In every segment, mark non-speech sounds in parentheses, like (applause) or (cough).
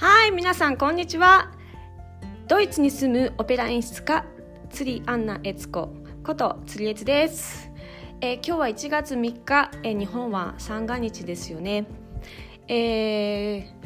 はい皆さんこんにちは。ドイツに住むオペラ演出家釣りアンナ悦子こと釣り悦です、えー、今日は1月3日、えー、日本は三が日ですよね。えー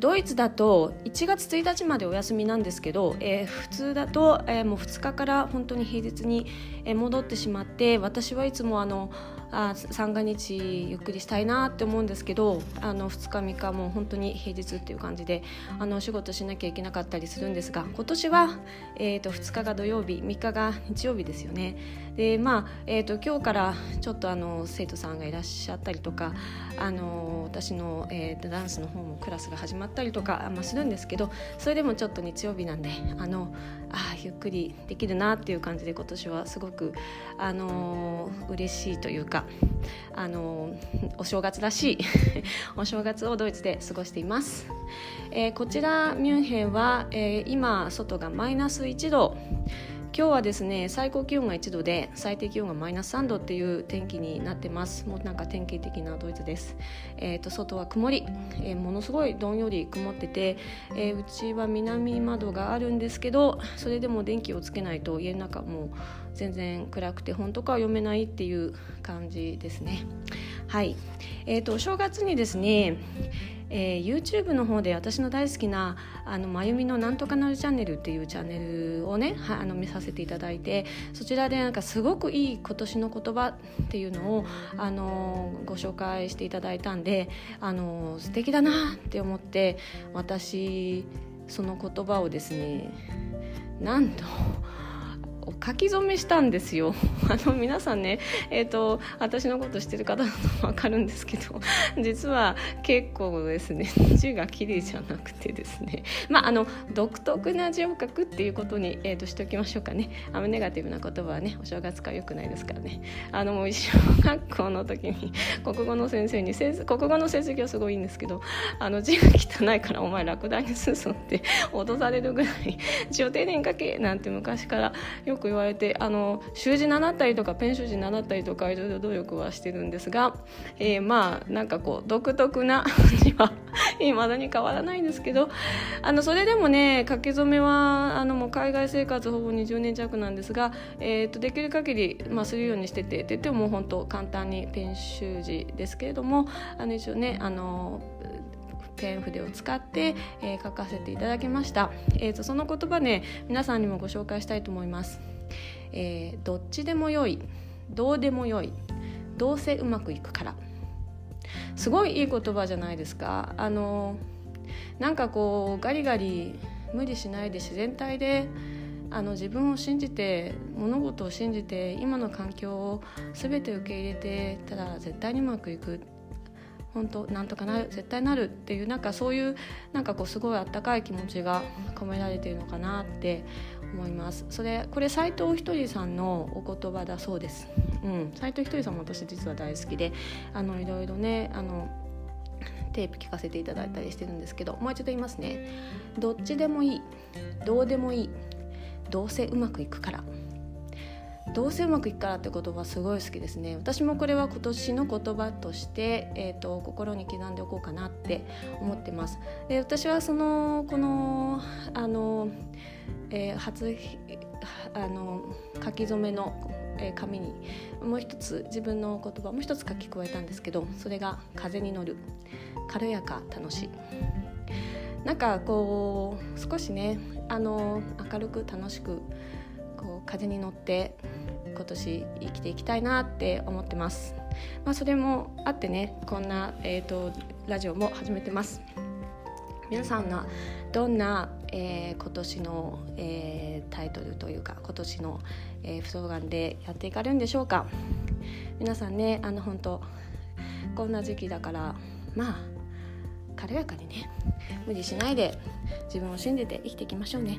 ドイツだと1月1日までお休みなんですけど、えー、普通だと、えー、もう2日から本当に平日に戻ってしまって私はいつもあのあ三が日ゆっくりしたいなって思うんですけどあの2日3日もう本当に平日っていう感じであのお仕事しなきゃいけなかったりするんですが今年は、えーと、2日が土曜日3日が日曜日ですよね。でまあ、えーと、今日からちょっとあの生徒さんがいらっしゃったりとかあの私の、えーと、ダンスの方もクラスが始まったりとか、まあ、するんですけどそれでもちょっと日曜日なんであのあゆっくりできるなっていう感じで今年はすごくあの嬉しいというかかあのお正月らしい (laughs) お正月をドイツで過ごしています、えー、こちらミュンヘンは、えー、今外がマイナス1度。今日はですね最高気温が1度で最低気温がマイナス3度っていう天気になってます。もうなんか典型的なドイツです、えーと、外は曇り、えー、ものすごいどんより曇ってて、えー、うちは南窓があるんですけどそれでも電気をつけないと家の中も全然暗くて本とか読めないっていう感じですね。はい。えーと、お正月にですねえー、YouTube の方で私の大好きな「あのまゆみのなんとかなるチャンネル」っていうチャンネルをねはあの見させていただいてそちらでなんかすごくいい今年の言葉っていうのをあのご紹介していただいたんであの素敵だなって思って私その言葉をですねなんと書き初めしたんですよ。(laughs) あの皆さんねえ、ー、と私のこと知ってる方だと分かるんですけど (laughs) 実は結構ですね (laughs) 字が綺麗じゃなくてですね。まああの独特な字を書くっていうことに、えーと、しておきましょうかね。あのネガティブな言葉はねお正月からよくないですからね。あのもう小学校の時に国語の先生に国語の成績はすごいいいんですけどあの字が汚いからお前落第に進んって脅されるぐらい字を丁寧に書けなんて昔からよく言われてあの習字習ったりとかペン習字習ったりとかいろいろ努力はしてるんですが、えー、まあなんかこう独特な字はいまだに変わらないんですけどあのそれでもね書き初めはあのもう海外生活ほぼ20年弱なんですが、えーと、できる限りまり、あ、するようにしててって言ってももう本当簡単にペン習字ですけれどもあの一応ねあのペン筆を使って、えー、書かせていただきました、えーとその言葉ね皆さんにもご紹介したいと思います。えー、どっちでもよいどうでもよいどうせうまくいくから。すごいいい言葉じゃないですか。あのなんかこうガリガリ無理しないで自然体であの自分を信じて物事を信じて今の環境を全て受け入れてたら絶対にうまくいく。本当なんとかなる絶対なるっていうなんかそういうなんかこうすごいあったかい気持ちが込められているのかなって思います。それこれ斉藤ひとりさんのお言葉だそうです。うん。斉藤ひとりさんも私実は大好きであのいろいろねあのテープ聞かせていただいたりしてるんですけどもう一度言いますね。どっちでもいい。どうでもいい。どうせうまくいくから。どうせうまくいくからって言葉すごい好きですね。私もこれは今年の言葉として、えーと、心に刻んでおこうかなって思ってます。で私はそのこのあの、えー、初あの書き初めの紙にもう一つ自分の言葉もう一つ書き加えたんですけどそれが「風に乗る」「軽やか楽しい」なんかこう少しねあの明るく楽しく風に乗って今年生きていきたいなって思ってます。まあ、それもあってねこんな、えーと、ラジオも始めてます。皆さんがどんな、えー、今年の、えー、タイトルというか今年の、えー、スローガンでやっていかれるんでしょうか皆さんねあの本当こんな時期だからまあ軽やかにね無理しないで自分を信じて生きていきましょうね。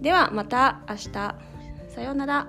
ではまた明日さようなら。